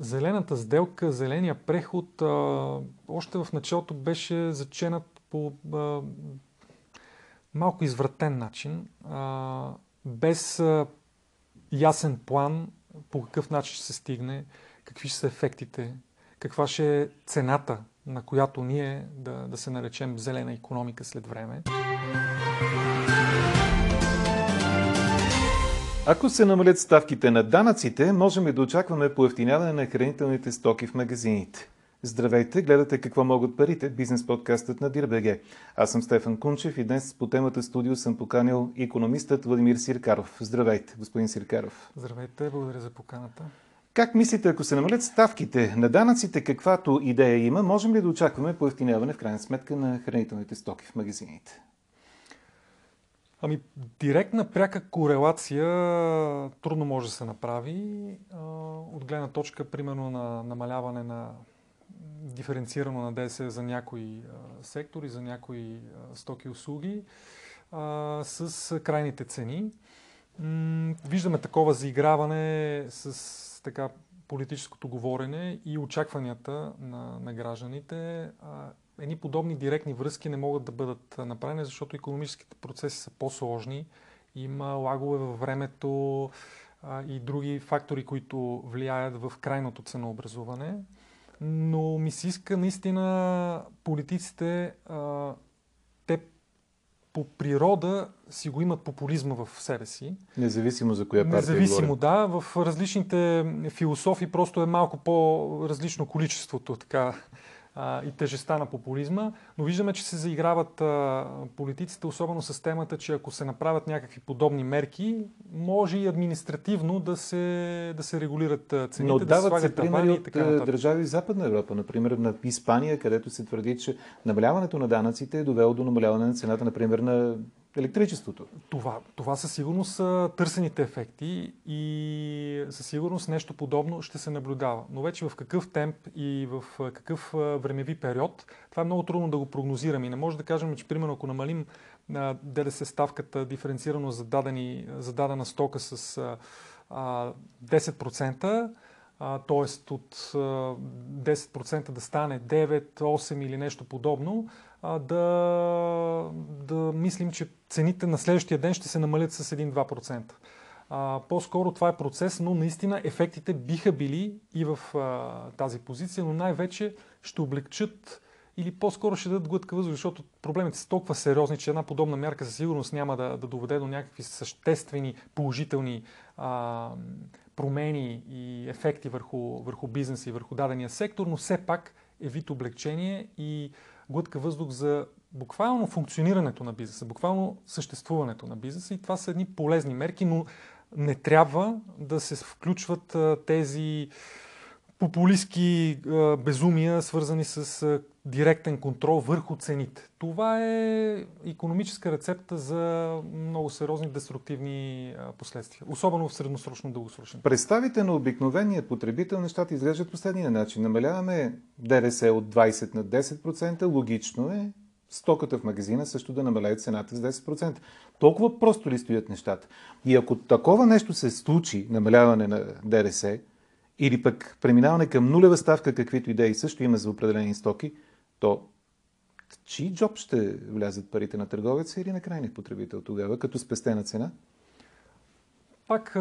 зелената сделка, зеления преход, а, още в началото беше заченат по а, малко извратен начин, а, без а, ясен план по какъв начин ще се стигне, какви ще са ефектите, каква ще е цената, на която ние да, да се наречем зелена економика след време. Ако се намалят ставките на данъците, можем да очакваме поевтиняване на хранителните стоки в магазините. Здравейте, гледате какво могат парите, бизнес подкастът на Дирбеге. Аз съм Стефан Кунчев и днес по темата студио съм поканил економистът Владимир Сиркаров. Здравейте, господин Сиркаров. Здравейте, благодаря за поканата. Как мислите, ако се намалят ставките на данъците, каквато идея има, можем ли да очакваме поевтиняване в крайна сметка на хранителните стоки в магазините? Ами, директна пряка корелация трудно може да се направи. От гледна точка, примерно, на намаляване на диференцирано на ДС за някои сектори, за някои стоки и услуги с крайните цени. Виждаме такова заиграване с така политическото говорене и очакванията на, на гражданите едни подобни директни връзки не могат да бъдат направени, защото економическите процеси са по-сложни. Има лагове във времето а, и други фактори, които влияят в крайното ценообразуване. Но ми се иска наистина политиците, а, те по природа си го имат популизма в себе си. Независимо за коя партия Независимо, да. В различните философии просто е малко по-различно количеството така, а, и тежеста на популизма, но виждаме, че се заиграват а, политиците, особено с темата, че ако се направят някакви подобни мерки, може и административно да се, да се регулират цените, но да дават се се примери от държави в Западна Европа, например на Испания, където се твърди, че намаляването на данъците е довело до намаляване на цената, например, на електричеството. Това, това със сигурност са търсените ефекти и със сигурност нещо подобно ще се наблюдава. Но вече в какъв темп и в какъв времеви период, това е много трудно да го прогнозираме. И не може да кажем, че примерно ако намалим ДДС ставката диференцирано за, дадени, за дадена стока с а, 10%, т.е. от 10% да стане 9, 8 или нещо подобно, да, да мислим, че цените на следващия ден ще се намалят с 1-2%. А, по-скоро това е процес, но наистина ефектите биха били и в тази позиция, но най-вече ще облегчат или по-скоро ще дадат глътка въздух, защото проблемите са толкова сериозни, че една подобна мярка със сигурност няма да, да доведе до някакви съществени положителни а, промени и ефекти върху, върху бизнеса и върху дадения сектор, но все пак е вид облегчение и глътка въздух за буквално функционирането на бизнеса, буквално съществуването на бизнеса. И това са едни полезни мерки, но не трябва да се включват тези популистски безумия, свързани с директен контрол върху цените. Това е економическа рецепта за много сериозни деструктивни последствия, особено в средносрочно дългосрочен. Представите на обикновения потребител нещата изглеждат последния начин. Намаляваме ДРС от 20 на 10%, логично е стоката в магазина също да намаляе цената с 10%. Толкова просто ли стоят нещата? И ако такова нещо се случи, намаляване на ДРС, или пък преминаване към нулева ставка, каквито идеи също има за определени стоки, то чи джоб ще влязат парите на търговеца или на крайния потребител тогава, като спестена цена? Пак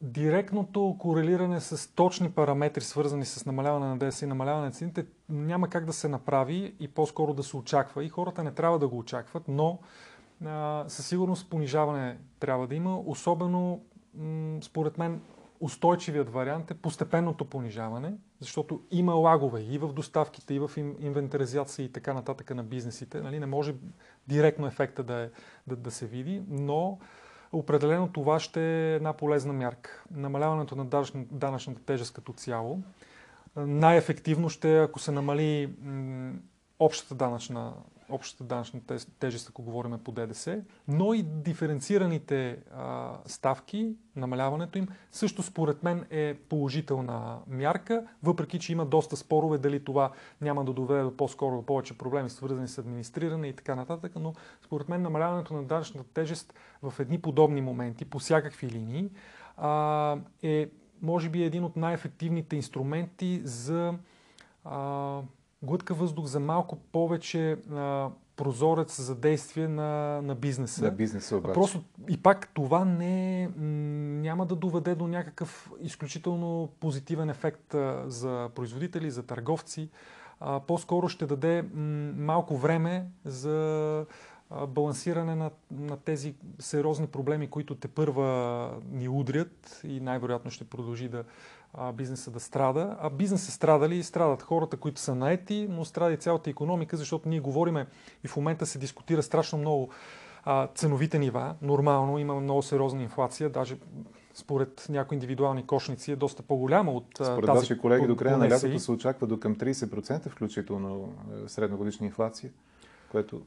директното корелиране с точни параметри, свързани с намаляване на ДС и намаляване на цените, няма как да се направи и по-скоро да се очаква. И хората не трябва да го очакват, но със сигурност понижаване трябва да има, особено според мен устойчивият вариант е постепенното понижаване, защото има лагове и в доставките, и в инвентаризация и така нататък на бизнесите. Нали? Не може директно ефекта да, е, да, да се види, но определено това ще е една полезна мярка. Намаляването на данъчната тежест като цяло. Най-ефективно ще е, ако се намали м- общата данъчна общата данъчна тежест, ако говорим по ДДС, но и диференцираните а, ставки, намаляването им, също според мен е положителна мярка, въпреки че има доста спорове дали това няма да доведе до по-скоро повече проблеми, свързани с администриране и така нататък, но според мен намаляването на данъчната тежест в едни подобни моменти, по всякакви линии, а, е може би един от най-ефективните инструменти за а, глътка въздух, за малко повече а, прозорец за действие на, на бизнеса. На бизнеса обаче. Просто и пак това не няма да доведе до някакъв изключително позитивен ефект а, за производители, за търговци. А, по-скоро ще даде м, малко време за а, балансиране на, на тези сериозни проблеми, които те първа ни удрят и най-вероятно ще продължи да, а, бизнеса да страда. А бизнесът страда ли? Страдат хората, които са наети, но страда и цялата економика, защото ние говориме и в момента се дискутира страшно много а, ценовите нива. Нормално има много сериозна инфлация, даже според някои индивидуални кошници е доста по-голяма от според тази. Според колеги, до края на лятото се очаква до към 30% включително средногодишна инфлация, което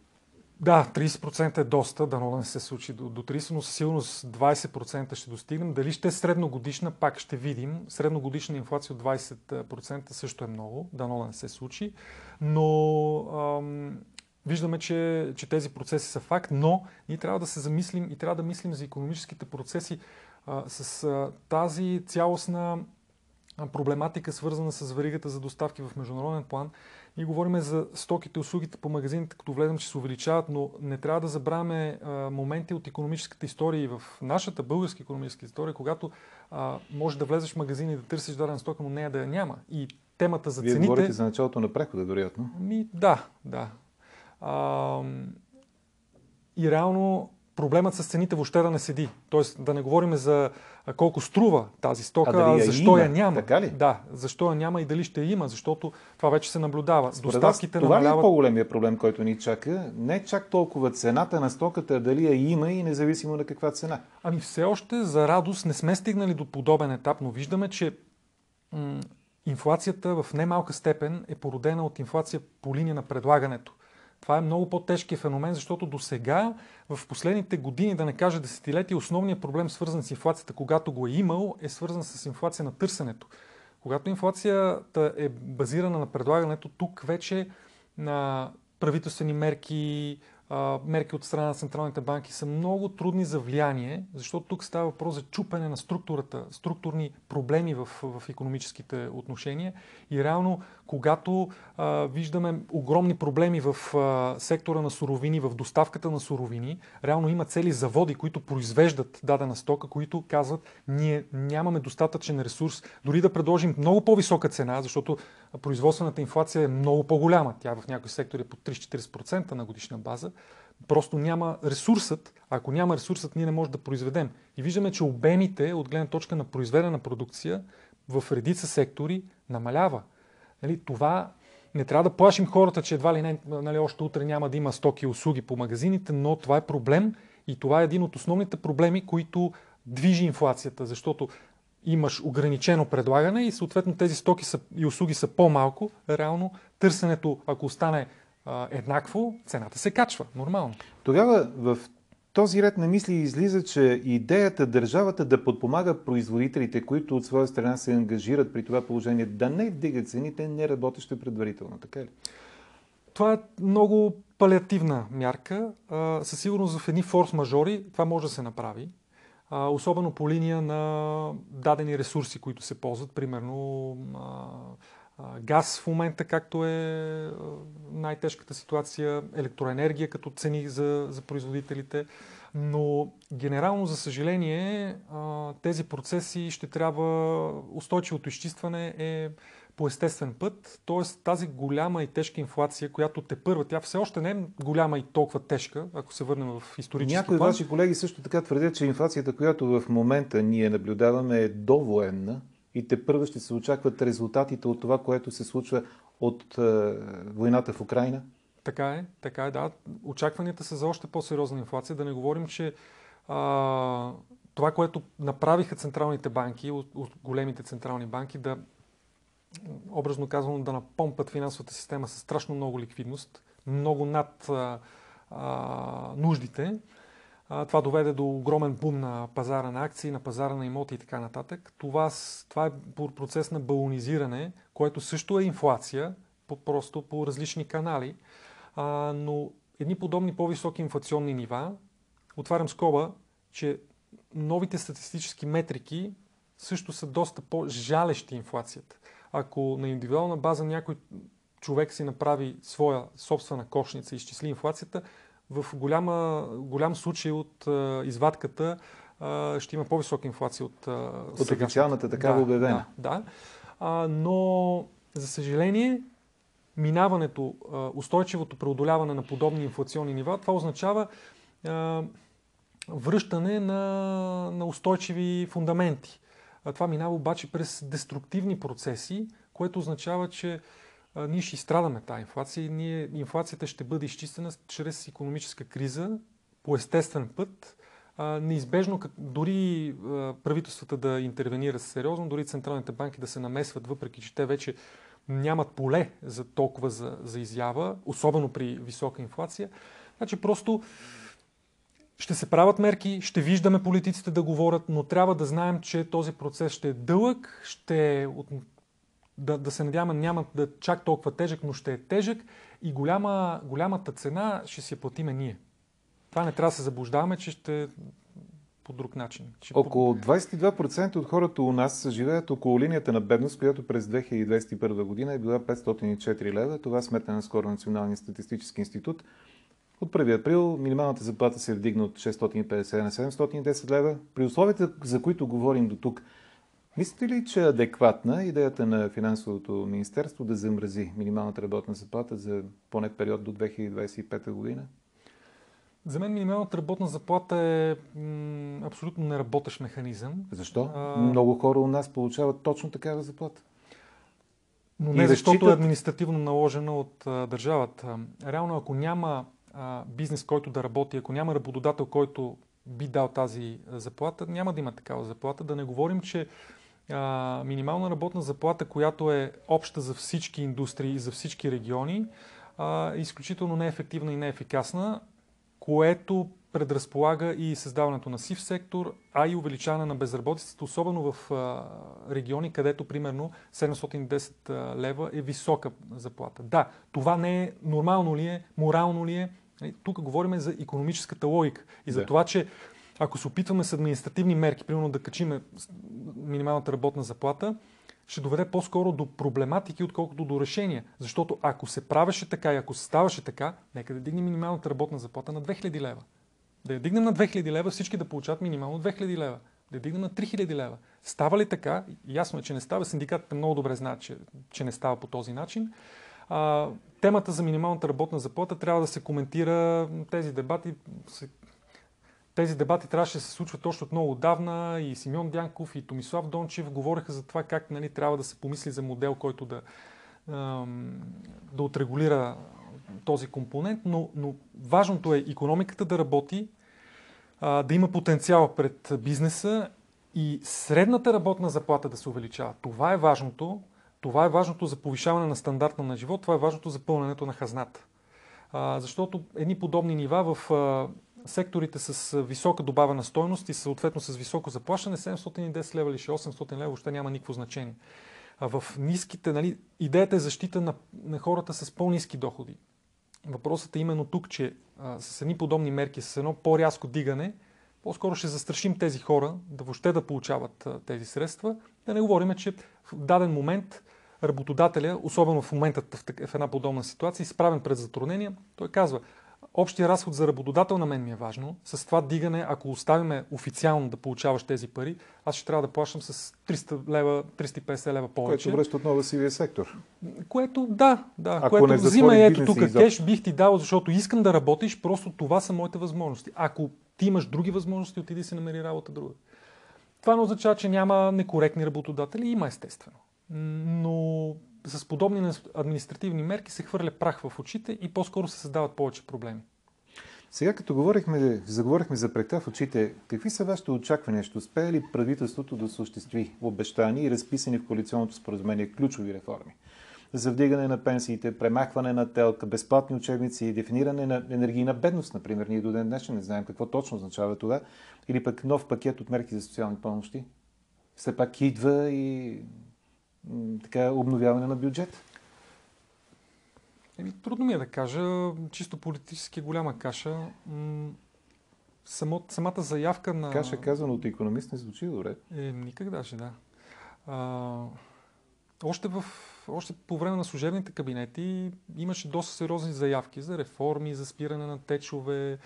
да, 30% е доста, дано да не се случи до, до 30%, но със сигурност 20% ще достигнем. Дали ще е средногодишна, пак ще видим. Средногодишна инфлация от 20% също е много, дано да не се случи. Но ам, виждаме, че, че тези процеси са факт, но ние трябва да се замислим и трябва да мислим за економическите процеси а, с а, тази цялостна проблематика, свързана с варигата за доставки в международен план. Ние говорим за стоките, услугите по магазините, като влезем, че се увеличават, но не трябва да забравяме моменти от економическата история и в нашата българска економическа история, когато а, може да влезеш в магазин и да търсиш дадена стока, но нея да я няма. И темата за Вие цените... Вие говорите за началото на прехода, вероятно. Ми, да, да. А, и реално проблемът с цените въобще да не седи. Тоест да не говорим за колко струва тази стока, а, а защо има? я няма. Така ли? Да, защо я няма и дали ще я има, защото това вече се наблюдава. Според Доставките това намаляват... ли е по-големия проблем, който ни чака? Не чак толкова цената на стоката, дали я има и независимо на каква цена. Ами все още за радост не сме стигнали до подобен етап, но виждаме, че м- инфлацията в немалка степен е породена от инфлация по линия на предлагането. Това е много по-тежкият феномен, защото до сега, в последните години, да не кажа десетилетия, основният проблем, свързан с инфлацията, когато го е имал, е свързан с инфлация на търсенето. Когато инфлацията е базирана на предлагането, тук вече на правителствени мерки, мерки от страна на централните банки са много трудни за влияние, защото тук става въпрос за чупене на структурата, структурни проблеми в, в економическите отношения и реално когато а, виждаме огромни проблеми в а, сектора на суровини, в доставката на суровини, реално има цели заводи, които произвеждат дадена стока, които казват, ние нямаме достатъчен ресурс, дори да предложим много по-висока цена, защото производствената инфлация е много по-голяма. Тя в някои сектори е по 30-40% на годишна база. Просто няма ресурсът. Ако няма ресурсът, ние не можем да произведем. И виждаме, че обемите от гледна точка на произведена продукция в редица сектори намалява. Нали, това не трябва да плашим хората, че едва ли не, нали, още утре няма да има стоки и услуги по магазините, но това е проблем и това е един от основните проблеми, които движи инфлацията, защото имаш ограничено предлагане и съответно тези стоки са, и услуги са по-малко, реално търсенето, ако остане а, еднакво, цената се качва. Нормално. Тогава в този ред на мисли излиза, че идеята държавата да подпомага производителите, които от своя страна се ангажират при това положение, да не вдигат цените, не работеща предварително. Така ли? Това е много палиативна мярка. със сигурност в едни форс-мажори това може да се направи. особено по линия на дадени ресурси, които се ползват. Примерно газ в момента, както е най-тежката ситуация, електроенергия като цени за, за производителите. Но генерално, за съжаление, тези процеси ще трябва, устойчивото изчистване е по естествен път, т.е. тази голяма и тежка инфлация, която те първа, тя все още не е голяма и толкова тежка, ако се върнем в исторически Някои план. ваши колеги също така твърдят, че инфлацията, която в момента ние наблюдаваме е довоенна и те първо ще се очакват резултатите от това, което се случва от е, войната в Украина? Така е, така е, да. Очакванията са за още по-сериозна инфлация. Да не говорим, че а, това, което направиха централните банки, от, големите централни банки, да образно казано, да напомпат финансовата система с страшно много ликвидност, много над а, а, нуждите, това доведе до огромен бум на пазара на акции, на пазара на имоти и така нататък. Това, това е процес на балонизиране, което също е инфлация, по, просто по различни канали. А, но едни подобни по-високи инфлационни нива, отварям скоба, че новите статистически метрики също са доста по-жалещи инфлацията. Ако на индивидуална база някой човек си направи своя собствена кошница и изчисли инфлацията, в голяма, голям случай от а, извадката а, ще има по-висока инфлация от, а, от официалната такава да, обявена. Да, да. А, но, за съжаление, минаването, устойчивото преодоляване на подобни инфлационни нива, това означава а, връщане на, на устойчиви фундаменти. А това минава обаче през деструктивни процеси, което означава, че ние ще изстрадаме тази инфлация и ние, инфлацията ще бъде изчистена чрез економическа криза по естествен път. А, неизбежно, дори а, правителствата да интервенират сериозно, дори централните банки да се намесват, въпреки че те вече нямат поле за толкова за, за изява, особено при висока инфлация. Значи просто ще се правят мерки, ще виждаме политиците да говорят, но трябва да знаем, че този процес ще е дълъг, ще е от, да, да се надяваме няма да чак толкова тежък, но ще е тежък и голяма, голямата цена ще си я платиме ние. Това не трябва да се заблуждаваме, че ще по друг начин. Ще около 22% от хората у нас живеят около линията на бедност, която през 2021 година е била 504 лева. Това сметна на скоро Националния статистически институт. От 1 април минималната заплата се вдигна от 650 на 710 лева. При условията, за които говорим до тук, мислите ли, че е адекватна идеята на финансовото министерство да замрази минималната работна заплата за поне период до 2025 година? За мен минималната работна заплата е м- абсолютно неработещ механизъм. Защо? А... Много хора у нас получават точно такава заплата. Но не защото разчитат... е административно наложена от а, държавата. Реално, ако няма а, бизнес, който да работи, ако няма работодател, който би дал тази заплата, няма да има такава заплата. Да не говорим, че а, минимална работна заплата, която е обща за всички индустрии и за всички региони, а, е изключително неефективна и неефикасна, което предразполага и създаването на сив сектор, а и увеличаване на безработицата, особено в а, региони, където примерно 710 лева е висока заплата. Да, това не е нормално ли е, морално ли е. Нали, тук говорим за економическата логика и за да. това, че ако се опитваме с административни мерки, примерно да качиме минималната работна заплата, ще доведе по-скоро до проблематики, отколкото до решения. Защото ако се правеше така и ако се ставаше така, нека да дигнем минималната работна заплата на 2000 лева. Да я дигнем на 2000 лева, всички да получават минимално 2000 лева. Да я дигнем на 3000 лева. Става ли така? Ясно е, че не става. Синдикатите много добре знаят, че, че не става по този начин. А, темата за минималната работна заплата трябва да се коментира. Тези дебати се тези дебати трябваше да се случват още от много отдавна и Симеон Дянков и Томислав Дончев говореха за това как нали, трябва да се помисли за модел, който да, да отрегулира този компонент, но, но важното е економиката да работи, да има потенциал пред бизнеса и средната работна заплата да се увеличава. Това е важното. Това е важното за повишаване на стандарта на живот, това е важното за пълненето на хазната. Защото едни подобни нива в секторите с висока добавена стойност и съответно с високо заплащане, 710 лева или 800 лева въобще няма никакво значение. А в ниските, нали, идеята е защита на, на хората с по-низки доходи. Въпросът е именно тук, че а, с едни подобни мерки, с едно по-рязко дигане, по-скоро ще застрашим тези хора да въобще да получават а, тези средства. Да не говорим, че в даден момент работодателя, особено в момента в, в една подобна ситуация, изправен пред затруднения, той казва, общия разход за работодател на мен ми е важно. С това дигане, ако оставиме официално да получаваш тези пари, аз ще трябва да плащам с 300 лева, 350 лева повече. Което връща отново сивия сектор. Което, да, да. Ако което взима ето тук кеш, бих ти дал, защото искам да работиш, просто това са моите възможности. Ако ти имаш други възможности, отиди си намери работа друга. Това не означава, че няма некоректни работодатели. Има естествено. Но с подобни административни мерки се хвърля прах в очите и по-скоро се създават повече проблеми. Сега като говорихме, заговорихме за пректа в очите, какви са вашите очаквания? Ще успее ли правителството да осъществи обещани и разписани в коалиционното споразумение ключови реформи? За вдигане на пенсиите, премахване на телка, безплатни учебници и дефиниране на енергийна бедност, например. Ние до ден днешен не знаем какво точно означава това. Или пък нов пакет от мерки за социални помощи. Все пак идва и така, обновяване на бюджет? Еми, трудно ми е да кажа. Чисто политически голяма каша. само, самата заявка на... Каша казано от економист не звучи добре. Е, никак даже, да. А, още, в, още по време на служебните кабинети имаше доста сериозни заявки за реформи, за спиране на течове,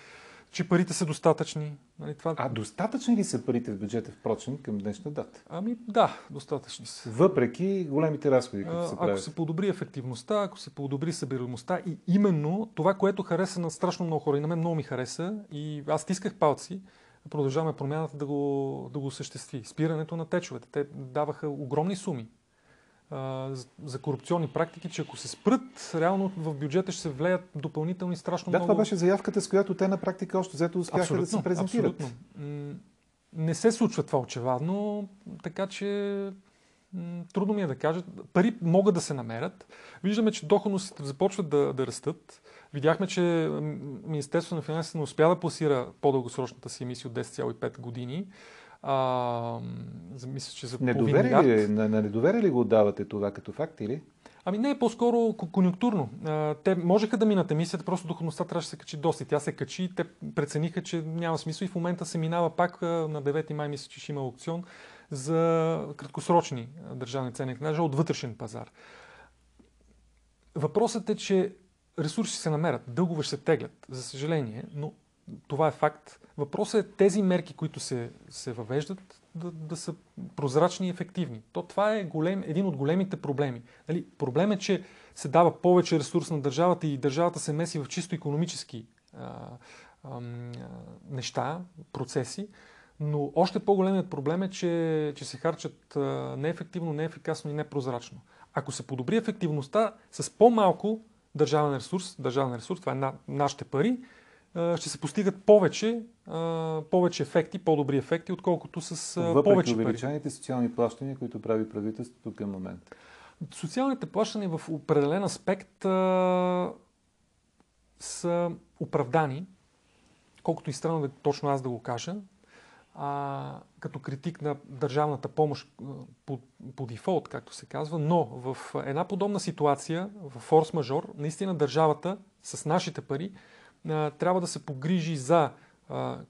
че парите са достатъчни. Нали, това... А достатъчни ли са парите в бюджета, впрочем, към днешна дата? Ами да, достатъчни са. Въпреки големите разходи, които се правят. Ако се подобри ефективността, ако се подобри събираемостта и именно това, което хареса на страшно много хора и на мен много ми хареса и аз стисках палци, продължаваме промяната да го, да го осъществи. Спирането на течовете. Те даваха огромни суми за корупционни практики, че ако се спрат, реално в бюджета ще се влеят допълнителни страшно да, много... Да, това беше заявката, с която те на практика още взето успяха абсолютно, да се презентират. Абсолютно. Не се случва това очевадно, така че трудно ми е да кажа. Пари могат да се намерят. Виждаме, че доходностите започват да, да растат. Видяхме, че Министерството на финансите не успя да пласира по-дългосрочната си емисия от 10,5 години. А, мисля, че за недоверие ли, на, на недоверие ли го отдавате това като факт или? Ами не, по-скоро конюнктурно. Те можеха да минат емисията, просто доходността трябваше да се качи доста. Тя се качи, те прецениха, че няма смисъл и в момента се минава пак на 9 май, мисля, че ще има аукцион за краткосрочни държавни ценни книжа от вътрешен пазар. Въпросът е, че ресурси се намерят, дългове ще се теглят, за съжаление, но това е факт. Въпросът е тези мерки, които се, се въвеждат, да, да са прозрачни и ефективни. То това е голем, един от големите проблеми. Нали, проблем е, че се дава повече ресурс на държавата и държавата се меси в чисто економически а, а, неща, процеси, но още по-големият проблем е, че, че се харчат неефективно, неефикасно и непрозрачно. Ако се подобри ефективността с по-малко държавен ресурс, държавен ресурс, това е на, нашите пари, ще се постигат повече, повече ефекти, по-добри ефекти, отколкото с Въпреки повече пари. увеличените социални плащания, които прави правителството към момента. Социалните плащания в определен аспект а, са оправдани, колкото и странно да точно аз да го кажа, а, като критик на държавната помощ по, по дефолт, както се казва, но в една подобна ситуация, в форс-мажор, наистина държавата с нашите пари трябва да се погрижи за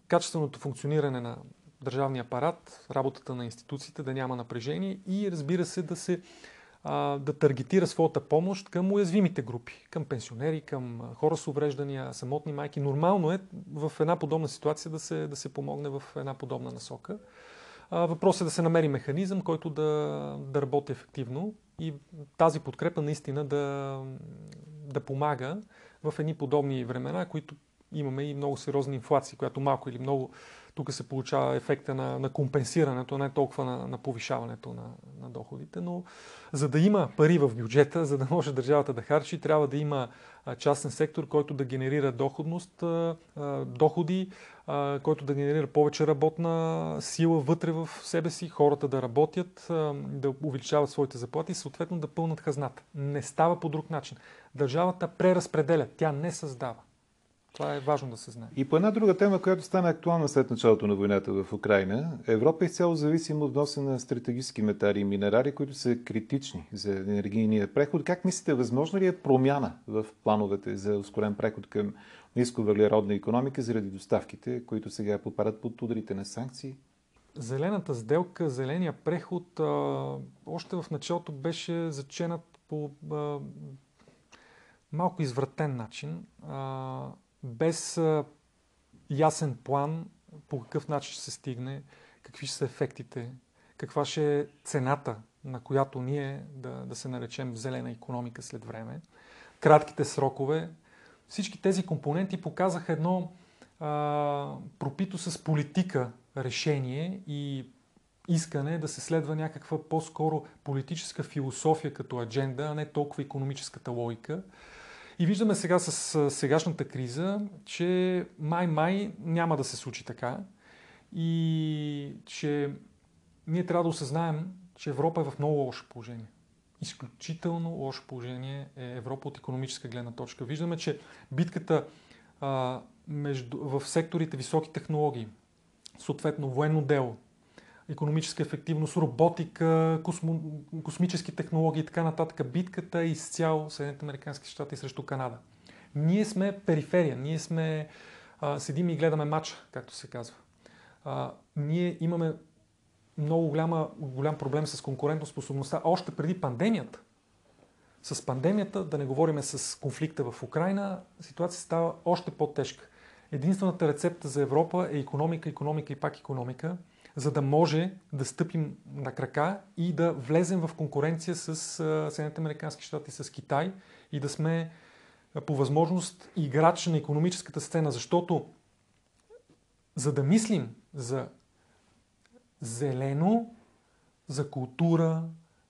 качественото функциониране на държавния апарат, работата на институциите, да няма напрежение и разбира се да се да таргетира своята помощ към уязвимите групи, към пенсионери, към хора с увреждания, самотни майки. Нормално е в една подобна ситуация да се, да се помогне в една подобна насока. Въпросът е да се намери механизъм, който да, да работи ефективно и тази подкрепа наистина да, да помага в едни подобни времена, които имаме и много сериозна инфлация, която малко или много тук се получава ефекта на, на компенсирането, не толкова на, на повишаването на, на доходите. Но за да има пари в бюджета, за да може държавата да харчи, трябва да има частен сектор, който да генерира доходност, доходи, който да генерира повече работна сила вътре в себе си, хората да работят, да увеличават своите заплати и съответно да пълнат хазната. Не става по друг начин. Държавата преразпределя, тя не създава. Това е важно да се знае. И по една друга тема, която стана актуална след началото на войната в Украина, Европа е изцяло зависима от вноса на стратегически метали и минерали, които са критични за енергийния преход. Как мислите, възможно ли е промяна в плановете за ускорен преход към нисковъглеродна економика заради доставките, които сега попадат под ударите на санкции? Зелената сделка, зеления преход, а, още в началото беше заченат по а, малко извратен начин. А, без ясен план по какъв начин ще се стигне, какви ще са ефектите, каква ще е цената, на която ние да, да се наречем зелена економика след време, кратките срокове. Всички тези компоненти показаха едно а, пропито с политика решение и искане да се следва някаква по-скоро политическа философия като адженда, а не толкова економическата логика. И виждаме сега с сегашната криза, че май-май няма да се случи така и че ние трябва да осъзнаем, че Европа е в много лошо положение. Изключително лошо положение е Европа от економическа гледна точка. Виждаме, че битката а, между, в секторите високи технологии, съответно военно дело, економическа ефективност, роботика, космо, космически технологии и така нататък. Битката е изцяло Съединените Американски щати срещу Канада. Ние сме периферия, ние сме а, седим и гледаме матча, както се казва. А, ние имаме много голяма, голям проблем с конкурентоспособността още преди пандемията. С пандемията, да не говорим с конфликта в Украина, ситуацията става още по-тежка. Единствената рецепта за Европа е економика, економика и пак економика, за да може да стъпим на крака и да влезем в конкуренция с Съединените Американски щати, с Китай и да сме по възможност играч на економическата сцена, защото за да мислим за зелено, за култура,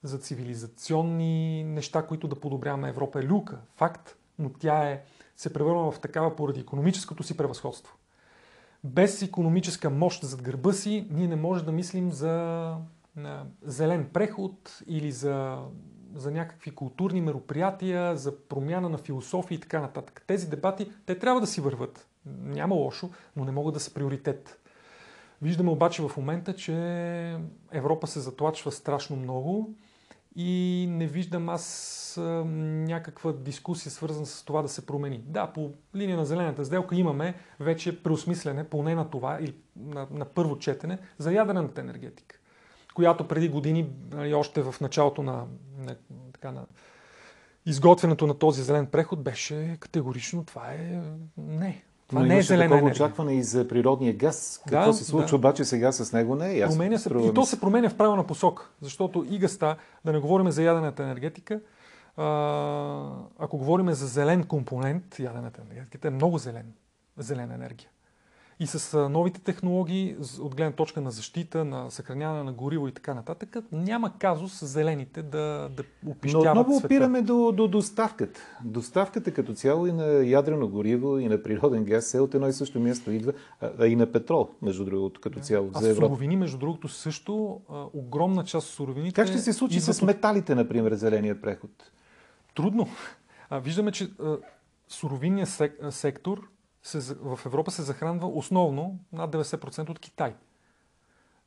за цивилизационни неща, които да подобряваме Европа е люка, факт, но тя е, се превърна в такава поради економическото си превъзходство. Без економическа мощ зад гърба си, ние не можем да мислим за зелен преход или за, за някакви културни мероприятия, за промяна на философия и така нататък. Тези дебати, те трябва да си върват. Няма лошо, но не могат да са приоритет. Виждаме обаче в момента, че Европа се затлачва страшно много и не виждам аз някаква дискусия свързана с това да се промени. Да, по линия на зелената сделка имаме вече преосмислене, поне на това или на, на първо четене, за ядрената енергетика, която преди години, още в началото на, на, така, на изготвянето на този зелен преход беше категорично това е не. Това Но не е зелена такова енергия. очакване и за природния газ. Какво Да, се случва да. обаче сега с него не е ясно. Променя се, и то се променя в правилна посока, защото и гъста, да не говорим за ядената енергетика, а, ако говорим за зелен компонент, ядената енергетика е много зелен, зелена енергия. И с новите технологии, от гледна точка на защита, на съхраняване на гориво и така нататък, няма казус зелените да, да Но опищяват отново света. опираме до, до доставката. Доставката като цяло и на ядрено гориво, и на природен газ се от едно и също място идва, а, и на петрол, между другото, като цяло А за Европа. суровини, между другото, също а, огромна част от суровините... Как ще се случи идват с металите, например, зеления преход? Трудно. А, виждаме, че а, суровинният сек, сектор се, в Европа се захранва основно над 90% от Китай.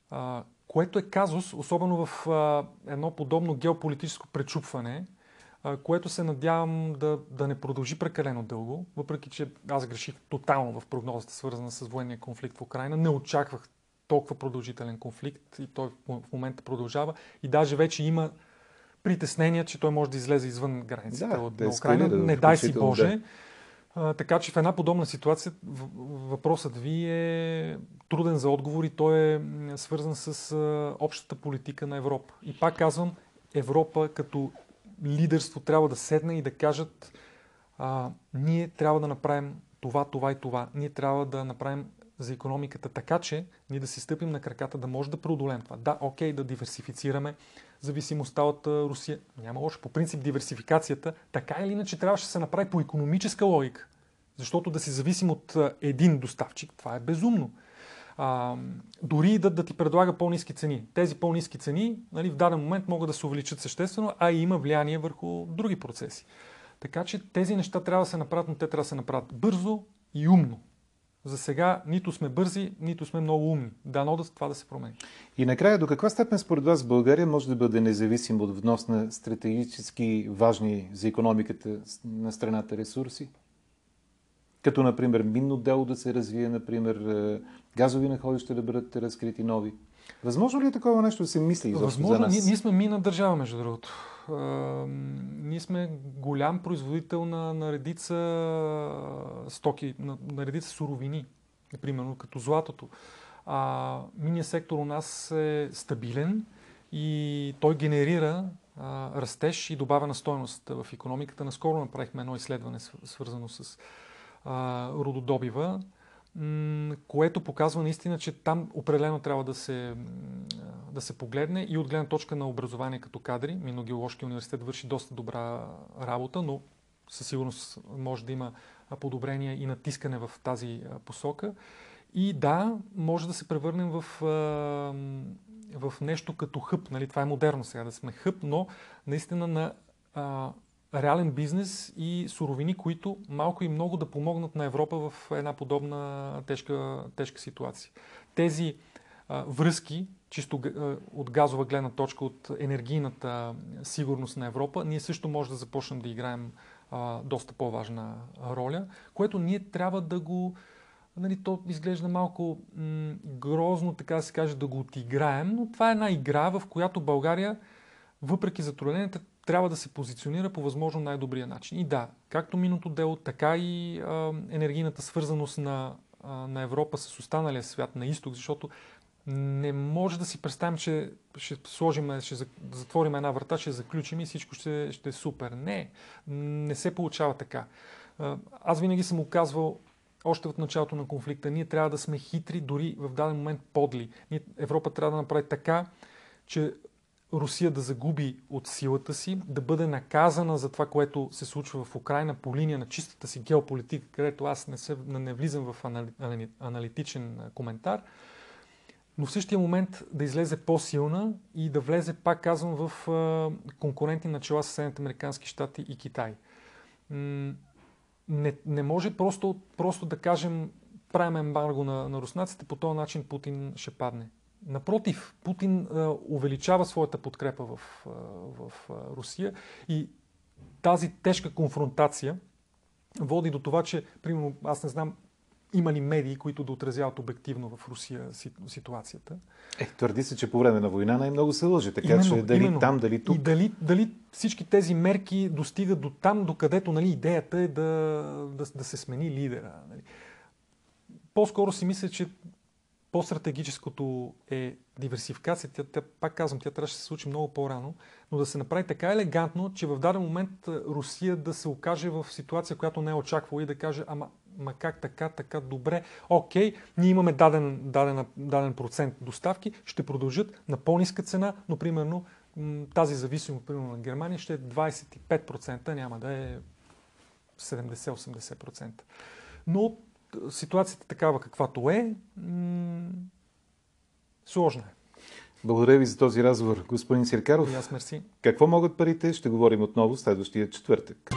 А, което е казус, особено в а, едно подобно геополитическо пречупване, а, което се надявам да, да не продължи прекалено дълго, въпреки че аз греших тотално в прогнозата, свързана с военния конфликт в Украина. Не очаквах толкова продължителен конфликт и той в момента продължава. И даже вече има притеснения, че той може да излезе извън границите Да, от да Украина. Не дай си Боже. да. Така че в една подобна ситуация въпросът ви е труден за отговор и той е свързан с общата политика на Европа. И пак казвам, Европа като лидерство трябва да седне и да кажат а, ние трябва да направим това, това и това. Ние трябва да направим за економиката така, че ние да си стъпим на краката, да може да преодолеем това. Да, окей, да диверсифицираме зависимостта от Русия. Няма лошо. По принцип диверсификацията така или иначе трябваше да се направи по економическа логика. Защото да си зависим от един доставчик, това е безумно. А, дори да, да ти предлага по-низки цени. Тези по-низки цени нали, в даден момент могат да се увеличат съществено, а и има влияние върху други процеси. Така че тези неща трябва да се направят, но те трябва да се направят бързо и умно. За сега нито сме бързи, нито сме много умни. Дано да това да се промени. И накрая, до каква степен според вас България може да бъде независим от внос на стратегически важни за економиката на страната ресурси? Като, например, минно дело да се развие, например, е, газови находища да бъдат разкрити нови. Възможно ли е такова нещо да се мисли изобщо за Възможно, нас? ние, ние сме мина държава, между другото. Ние сме голям производител на, на редица стоки, на, на редица суровини, примерно като златото. А, миният сектор у нас е стабилен и той генерира а, растеж и добавена стойност в економиката. Наскоро направихме едно изследване, свър- свързано с а, рододобива, което показва наистина, че там определено трябва да се, да се погледне и от гледна точка на образование като кадри. Миногеоложкия университет върши доста добра работа, но със сигурност може да има а, подобрение и натискане в тази посока. И да, може да се превърнем в, в нещо като хъб. Нали? Това е модерно сега да сме хъб, но наистина на реален бизнес и суровини, които малко и много да помогнат на Европа в една подобна тежка, тежка ситуация. Тези а, връзки, чисто а, от газова гледна точка, от енергийната сигурност на Европа, ние също може да започнем да играем а, доста по-важна роля, което ние трябва да го нали, то изглежда малко м- грозно, така да се каже, да го отиграем, но това е една игра, в която България, въпреки затрудненията, трябва да се позиционира по възможно най-добрия начин. И да, както миното дело, така и а, енергийната свързаност на, а, на Европа с останалия свят на изток, защото не може да си представим, че ще сложим, ще затворим една врата, ще заключим и всичко ще, ще е супер. Не, не се получава така. Аз винаги съм оказвал още от началото на конфликта, ние трябва да сме хитри, дори в даден момент подли. Ние, Европа трябва да направи така, че Русия да загуби от силата си, да бъде наказана за това, което се случва в Украина по линия на чистата си геополитика, където аз не, се, не влизам в аналитичен коментар, но в същия момент да излезе по-силна и да влезе, пак казвам, в конкурентни начала с Съединените Американски щати и Китай. Не, не може просто, просто да кажем правим ембарго на, на руснаците, по този начин Путин ще падне. Напротив, Путин увеличава своята подкрепа в, в Русия и тази тежка конфронтация води до това, че, примерно, аз не знам, има ли медии, които да отразяват обективно в Русия ситуацията? Е, твърди се, че по време на война най-много се лъжи, така именно, че дали именно. там, дали тук. И дали, дали всички тези мерки достигат до там, докъдето нали, идеята е да, да, да се смени лидера. Нали. По-скоро си мисля, че по-стратегическото е диверсификация. Тя, тя, пак казвам, тя трябваше да се случи много по-рано, но да се направи така елегантно, че в даден момент Русия да се окаже в ситуация, която не е очаквала и да каже, ама ма как така, така, добре, окей, ние имаме даден, даден, даден процент доставки, ще продължат на по-ниска цена, но примерно тази зависимост, примерно на Германия, ще е 25%, няма да е 70-80%. Но ситуацията такава каквато е, м- сложна е. Благодаря ви за този разговор, господин Сиркаров. И аз мерси. Какво могат парите? Ще говорим отново следващия четвъртък.